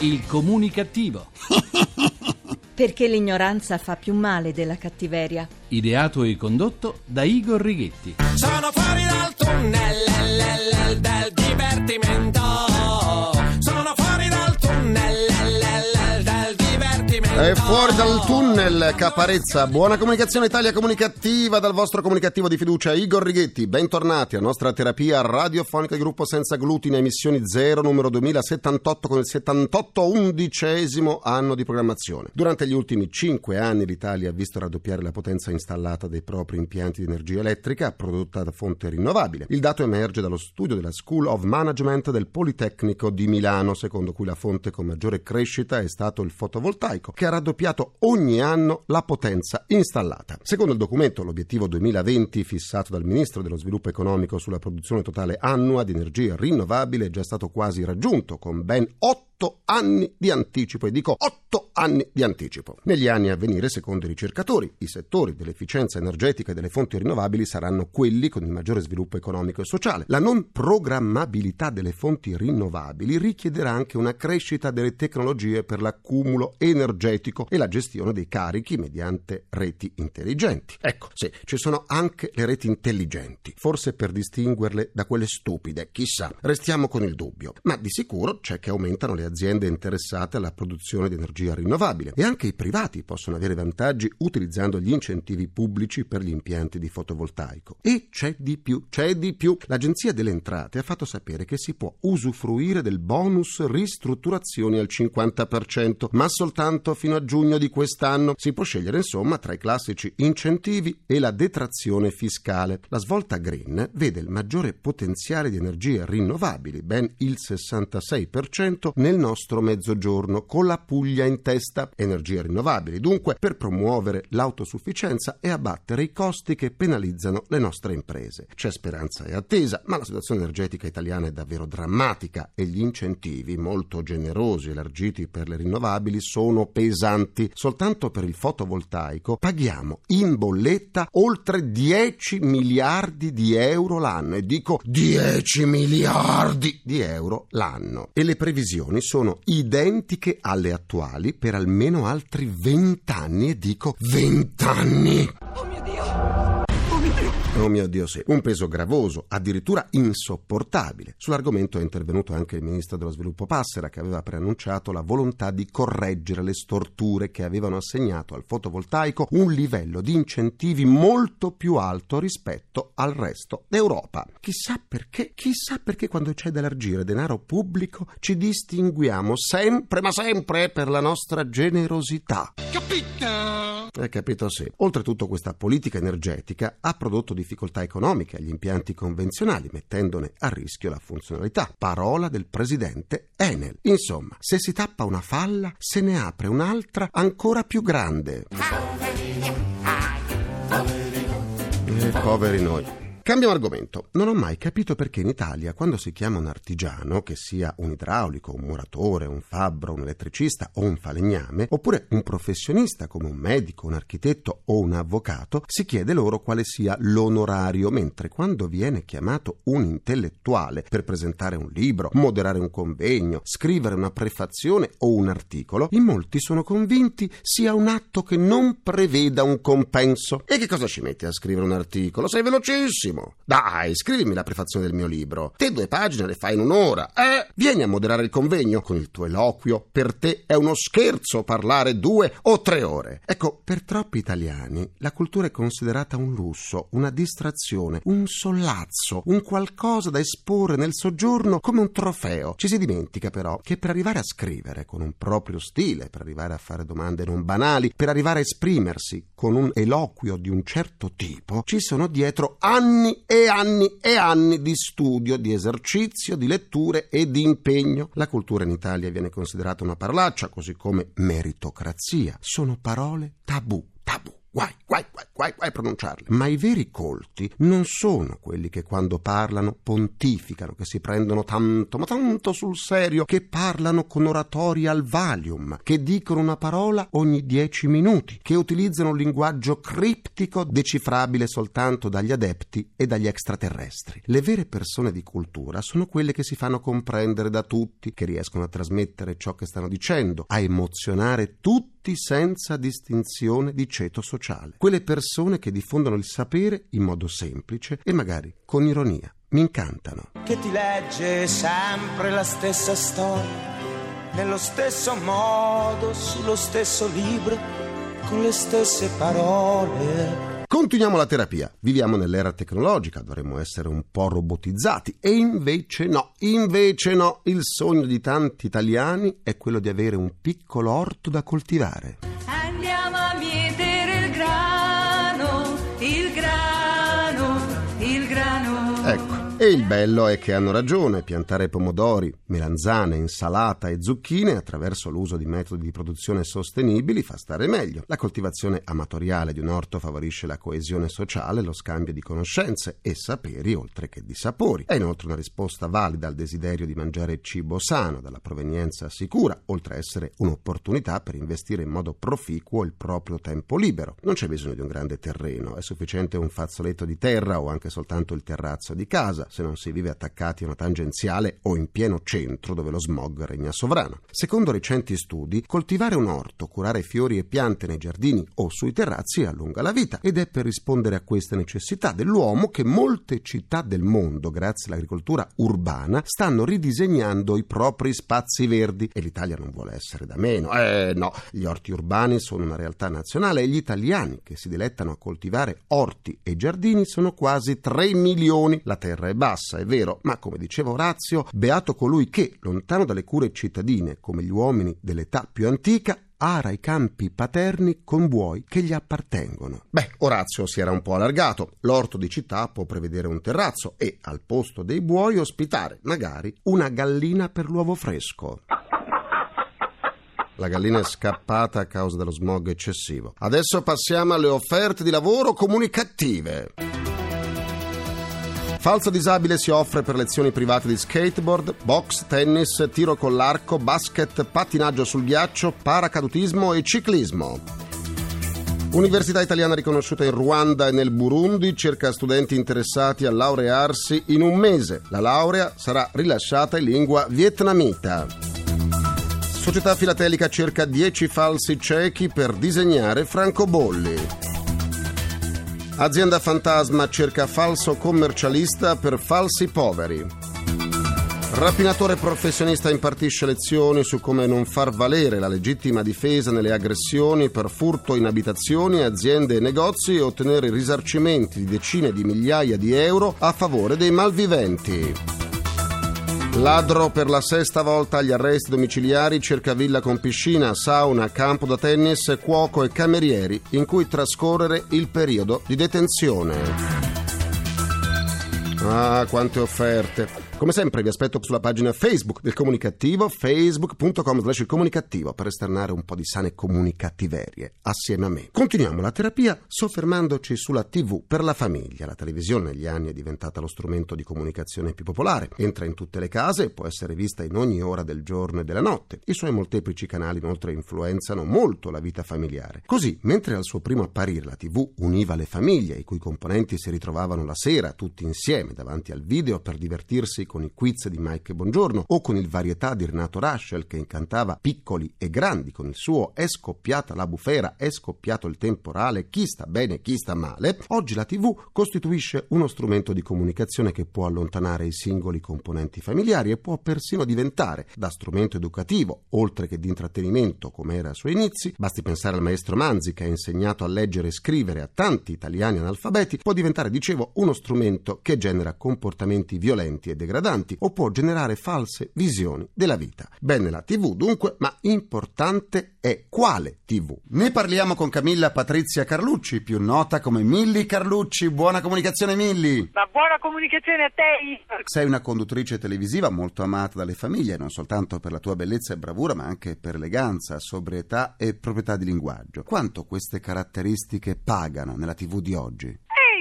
Il comunicativo. Perché l'ignoranza fa più male della cattiveria. Ideato e condotto da Igor Righetti. Sono fuori dal tunnel l- l- l- del divertimento. Sono fuori dal tunnel del divertimento. È fuori dal tunnel, Caparezza. Buona comunicazione Italia comunicativa dal vostro comunicativo di fiducia Igor Righetti. Bentornati a nostra terapia radiofonica di gruppo senza glutine, emissioni 0, numero 2078 con il 78 undicesimo anno di programmazione. Durante gli ultimi 5 anni l'Italia ha visto raddoppiare la potenza installata dei propri impianti di energia elettrica prodotta da fonte rinnovabile. Il dato emerge dallo studio della School of Management del Politecnico di Milano, secondo cui la fonte con maggiore crescita è stato il fotovoltaico, che ha raddoppiato ogni anno la potenza installata. Secondo il documento, l'obiettivo 2020 fissato dal Ministro dello Sviluppo Economico sulla produzione totale annua di energia rinnovabile è già stato quasi raggiunto, con ben 8 anni di anticipo, e dico 8 anni di anticipo. Negli anni a venire, secondo i ricercatori, i settori dell'efficienza energetica e delle fonti rinnovabili saranno quelli con il maggiore sviluppo economico e sociale. La non programmabilità delle fonti rinnovabili richiederà anche una crescita delle tecnologie per l'accumulo energetico e la gestione dei carichi mediante reti intelligenti. Ecco, sì, ci sono anche le reti intelligenti, forse per distinguerle da quelle stupide, chissà. Restiamo con il dubbio, ma di sicuro c'è che aumentano le aziende interessate alla produzione di energia rinnovabile e anche i privati possono avere vantaggi utilizzando gli incentivi pubblici per gli impianti di fotovoltaico. E c'è di più, c'è di più. L'Agenzia delle Entrate ha fatto sapere che si può usufruire del bonus ristrutturazioni al 50%, ma soltanto fino a giugno di quest'anno. Si può scegliere insomma tra i classici incentivi e la detrazione fiscale. La svolta green vede il maggiore potenziale di energie rinnovabili, ben il 66% nel nostro mezzogiorno, con la Puglia in testa. Energie rinnovabili, dunque, per promuovere l'autosufficienza e abbattere i costi che penalizzano le nostre imprese. C'è speranza e attesa, ma la situazione energetica italiana è davvero drammatica e gli incentivi, molto generosi elargiti per le rinnovabili, sono pesanti. Soltanto per il fotovoltaico paghiamo in bolletta oltre 10 miliardi di euro l'anno e dico 10 miliardi di euro l'anno. E le previsioni sono identiche alle attuali per almeno altri 20 anni e dico 20 anni. Oh mio Dio, sì. Un peso gravoso, addirittura insopportabile. Sull'argomento è intervenuto anche il ministro dello sviluppo Passera, che aveva preannunciato la volontà di correggere le storture che avevano assegnato al fotovoltaico un livello di incentivi molto più alto rispetto al resto d'Europa. Chissà perché, chissà perché quando c'è da elargire denaro pubblico ci distinguiamo sempre, ma sempre per la nostra generosità. Hai capito, sì. Oltretutto questa politica energetica ha prodotto difficoltà economiche agli impianti convenzionali, mettendone a rischio la funzionalità. Parola del presidente Enel. Insomma, se si tappa una falla, se ne apre un'altra ancora più grande. Eh, poveri noi. Cambiamo argomento. Non ho mai capito perché in Italia, quando si chiama un artigiano, che sia un idraulico, un muratore, un fabbro, un elettricista o un falegname, oppure un professionista come un medico, un architetto o un avvocato, si chiede loro quale sia l'onorario, mentre quando viene chiamato un intellettuale per presentare un libro, moderare un convegno, scrivere una prefazione o un articolo, in molti sono convinti sia un atto che non preveda un compenso. E che cosa ci metti a scrivere un articolo? Sei velocissimo! Dai, scrivimi la prefazione del mio libro. Te due pagine le fai in un'ora. Eh? Vieni a moderare il convegno con il tuo eloquio. Per te è uno scherzo parlare due o tre ore. Ecco, per troppi italiani la cultura è considerata un lusso, una distrazione, un sollazzo, un qualcosa da esporre nel soggiorno come un trofeo. Ci si dimentica però che per arrivare a scrivere con un proprio stile, per arrivare a fare domande non banali, per arrivare a esprimersi con un eloquio di un certo tipo, ci sono dietro anni e anni e anni di studio, di esercizio, di letture e di impegno. La cultura in Italia viene considerata una parolaccia, così come meritocrazia. Sono parole tabù, tabù. Guai, guai, guai, guai, guai a pronunciarle. Ma i veri colti non sono quelli che quando parlano pontificano, che si prendono tanto, ma tanto sul serio, che parlano con oratori al valium, che dicono una parola ogni dieci minuti, che utilizzano un linguaggio criptico decifrabile soltanto dagli adepti e dagli extraterrestri. Le vere persone di cultura sono quelle che si fanno comprendere da tutti, che riescono a trasmettere ciò che stanno dicendo, a emozionare tutti senza distinzione di ceto sociale. Quelle persone che diffondono il sapere in modo semplice e magari con ironia. Mi incantano. che ti legge sempre la stessa storia, nello stesso modo, sullo stesso libro, con le stesse parole. Continuiamo la terapia. Viviamo nell'era tecnologica, dovremmo essere un po' robotizzati. E invece no, invece no. Il sogno di tanti italiani è quello di avere un piccolo orto da coltivare. E il bello è che hanno ragione, piantare pomodori, melanzane, insalata e zucchine attraverso l'uso di metodi di produzione sostenibili fa stare meglio. La coltivazione amatoriale di un orto favorisce la coesione sociale, lo scambio di conoscenze e saperi oltre che di sapori. È inoltre una risposta valida al desiderio di mangiare cibo sano, dalla provenienza sicura, oltre a essere un'opportunità per investire in modo proficuo il proprio tempo libero. Non c'è bisogno di un grande terreno, è sufficiente un fazzoletto di terra o anche soltanto il terrazzo di casa se non si vive attaccati a una tangenziale o in pieno centro dove lo smog regna sovrano. Secondo recenti studi, coltivare un orto, curare fiori e piante nei giardini o sui terrazzi allunga la vita ed è per rispondere a queste necessità dell'uomo che molte città del mondo, grazie all'agricoltura urbana, stanno ridisegnando i propri spazi verdi e l'Italia non vuole essere da meno. Eh no, gli orti urbani sono una realtà nazionale e gli italiani che si dilettano a coltivare orti e giardini sono quasi 3 milioni. La terra è bassa, è vero, ma come diceva Orazio, beato colui che, lontano dalle cure cittadine, come gli uomini dell'età più antica, ara i campi paterni con buoi che gli appartengono. Beh, Orazio si era un po' allargato. L'orto di città può prevedere un terrazzo e, al posto dei buoi, ospitare, magari, una gallina per l'uovo fresco. La gallina è scappata a causa dello smog eccessivo. Adesso passiamo alle offerte di lavoro comunicative. Falso disabile si offre per lezioni private di skateboard, box, tennis, tiro con l'arco, basket, pattinaggio sul ghiaccio, paracadutismo e ciclismo. Università italiana riconosciuta in Ruanda e nel Burundi cerca studenti interessati a laurearsi in un mese. La laurea sarà rilasciata in lingua vietnamita. Società filatelica cerca 10 falsi ciechi per disegnare francobolli. Azienda fantasma cerca falso commercialista per falsi poveri. Rapinatore professionista impartisce lezioni su come non far valere la legittima difesa nelle aggressioni per furto in abitazioni, aziende e negozi e ottenere risarcimenti di decine di migliaia di euro a favore dei malviventi. Ladro per la sesta volta agli arresti domiciliari cerca villa con piscina, sauna, campo da tennis, cuoco e camerieri in cui trascorrere il periodo di detenzione. Ah, quante offerte! Come sempre vi aspetto sulla pagina Facebook del Comunicativo, facebook.com slash comunicativo, per esternare un po' di sane comunicattiverie assieme a me. Continuiamo la terapia soffermandoci sulla TV per la famiglia. La televisione negli anni è diventata lo strumento di comunicazione più popolare. Entra in tutte le case e può essere vista in ogni ora del giorno e della notte. I suoi molteplici canali inoltre influenzano molto la vita familiare. Così, mentre al suo primo apparire la TV univa le famiglie, i cui componenti si ritrovavano la sera tutti insieme davanti al video per divertirsi con i quiz di Mike Bongiorno o con il varietà di Renato Raschel che incantava piccoli e grandi con il suo è scoppiata la bufera, è scoppiato il temporale, chi sta bene, chi sta male, oggi la TV costituisce uno strumento di comunicazione che può allontanare i singoli componenti familiari e può persino diventare, da strumento educativo, oltre che di intrattenimento come era ai suoi inizi, basti pensare al maestro Manzi che ha insegnato a leggere e scrivere a tanti italiani analfabeti, può diventare, dicevo, uno strumento che genera comportamenti violenti e degradanti degradanti o può generare false visioni della vita. Bene la TV dunque, ma importante è quale TV. Ne parliamo con Camilla Patrizia Carlucci, più nota come Milli Carlucci. Buona comunicazione Milli! Ma buona comunicazione a te. Sei una conduttrice televisiva molto amata dalle famiglie, non soltanto per la tua bellezza e bravura, ma anche per eleganza, sobrietà e proprietà di linguaggio. Quanto queste caratteristiche pagano nella TV di oggi?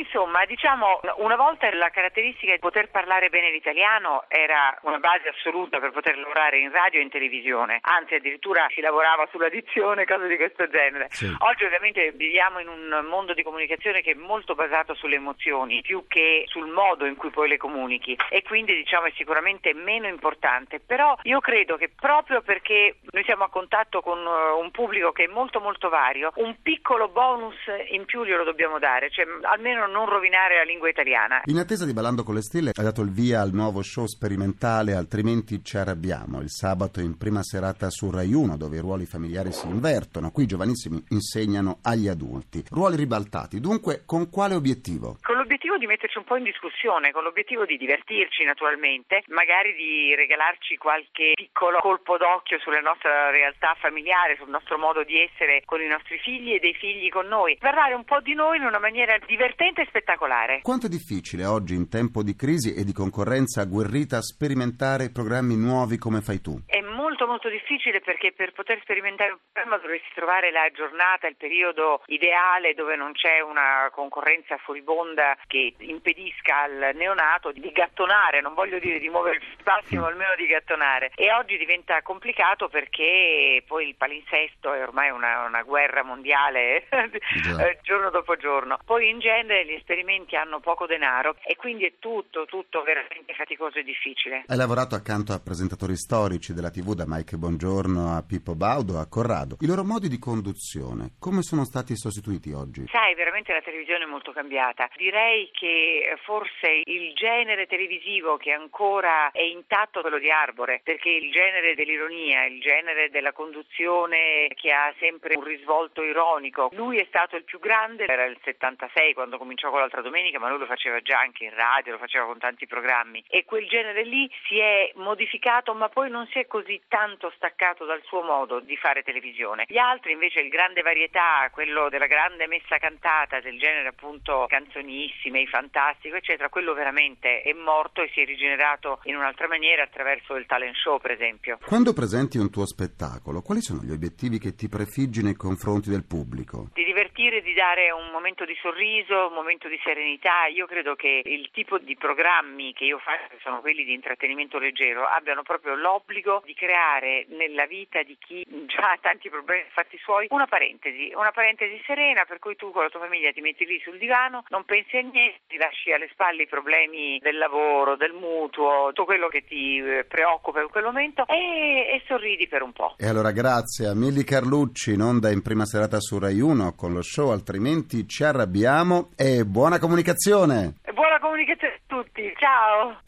Insomma, diciamo, una volta la caratteristica di poter parlare bene l'italiano era una base assoluta per poter lavorare in radio e in televisione, anzi addirittura si lavorava sulla dizione, cose di questo genere. Sì. Oggi ovviamente viviamo in un mondo di comunicazione che è molto basato sulle emozioni, più che sul modo in cui poi le comunichi e quindi diciamo è sicuramente meno importante, però io credo che proprio perché noi siamo a contatto con uh, un pubblico che è molto molto vario, un piccolo bonus in più glielo dobbiamo dare, cioè almeno non rovinare la lingua italiana. In attesa di Ballando con le Stelle hai dato il via al nuovo show sperimentale Altrimenti ci arrabbiamo, il sabato in prima serata su Rai 1 dove i ruoli familiari si invertono, qui i giovanissimi insegnano agli adulti. Ruoli ribaltati, dunque con quale obiettivo? L'obiettivo di metterci un po' in discussione, con l'obiettivo di divertirci naturalmente, magari di regalarci qualche piccolo colpo d'occhio sulla nostra realtà familiare, sul nostro modo di essere con i nostri figli e dei figli con noi, parlare un po' di noi in una maniera divertente e spettacolare. Quanto è difficile oggi in tempo di crisi e di concorrenza agguerrita sperimentare programmi nuovi come fai tu? È molto molto difficile perché per poter sperimentare un programma dovresti trovare la giornata, il periodo ideale dove non c'è una concorrenza furibonda che impedisca al neonato di gattonare, non voglio dire di muovere il spazio, ma almeno di gattonare. E oggi diventa complicato perché poi il palinsesto è ormai una, una guerra mondiale eh, giorno dopo giorno. Poi in genere gli esperimenti hanno poco denaro e quindi è tutto, tutto veramente faticoso e difficile. Hai lavorato accanto a presentatori storici della TV da Mike Bongiorno a Pippo Baudo a Corrado. I loro modi di conduzione come sono stati sostituiti oggi? Sai, veramente la televisione è molto cambiata. Direi che eh, forse il genere televisivo che ancora è intatto è quello di Arbore, perché il genere dell'ironia, il genere della conduzione che ha sempre un risvolto ironico, lui è stato il più grande, era il 76 quando cominciò con l'altra domenica, ma lui lo faceva già anche in radio, lo faceva con tanti programmi e quel genere lì si è modificato, ma poi non si è così tanto staccato dal suo modo di fare televisione. Gli altri invece il grande varietà, quello della grande messa cantata, del genere appunto canzonissime, i fantastico, eccetera, quello veramente è morto e si è rigenerato in un'altra maniera attraverso il talent show, per esempio. Quando presenti un tuo spettacolo, quali sono gli obiettivi che ti prefiggi nei confronti del pubblico? Di divertire, di dare un momento di sorriso, un momento di serenità. Io credo che il tipo di programmi che io faccio, che sono quelli di intrattenimento leggero, abbiano proprio l'obbligo di creare nella vita di chi già ha tanti problemi fatti suoi una parentesi, una parentesi serena per cui tu con la tua famiglia ti metti lì sul divano, non pensi a niente, ti lasci alle spalle i problemi del lavoro, del mutuo, tutto quello che ti eh, preoccupa in quel momento e, e sorridi per un po'. E allora grazie a Milli Carlucci, in onda in prima serata su Rai 1 con lo show Altrimenti ci arrabbiamo e buona comunicazione! Buona comunicazione a tutti, ciao!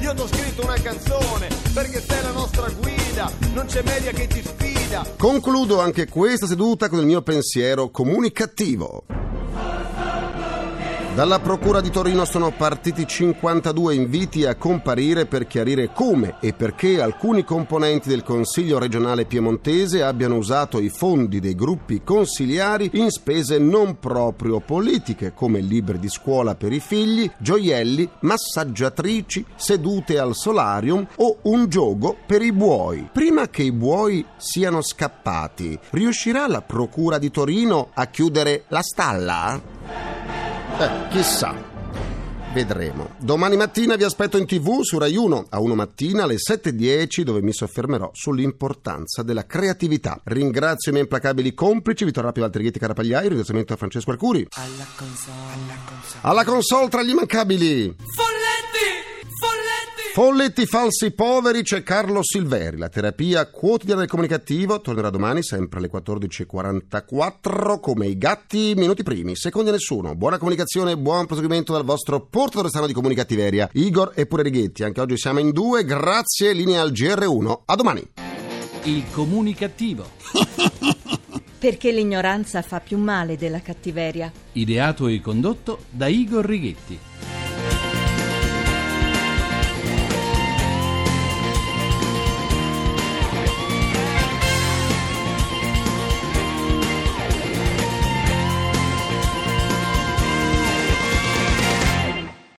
Io ti ho scritto una canzone perché sei la nostra guida, non c'è media che ti sfida. Concludo anche questa seduta con il mio pensiero comunicativo. Dalla Procura di Torino sono partiti 52 inviti a comparire per chiarire come e perché alcuni componenti del Consiglio regionale piemontese abbiano usato i fondi dei gruppi consigliari in spese non proprio politiche, come libri di scuola per i figli, gioielli, massaggiatrici, sedute al solarium o un gioco per i buoi. Prima che i buoi siano scappati, riuscirà la Procura di Torino a chiudere la stalla? Eh, chissà. Vedremo. Domani mattina vi aspetto in tv su Rai 1 a 1 mattina alle 7.10 dove mi soffermerò sull'importanza della creatività. Ringrazio i miei implacabili complici Vittorio Rapio Valtrighetti Carapagliai, ringraziamento a Francesco Arcuri. Alla console, alla console. Alla console tra gli immancabili. Folletti falsi poveri c'è Carlo Silveri, la terapia quotidiana del comunicativo tornerà domani sempre alle 14.44 come i gatti minuti primi, secondi a nessuno. Buona comunicazione e buon proseguimento dal vostro portatore strano di comunicattiveria, Igor e pure Righetti. Anche oggi siamo in due, grazie, linea al GR1. A domani. Il comunicativo. Perché l'ignoranza fa più male della cattiveria. Ideato e condotto da Igor Righetti.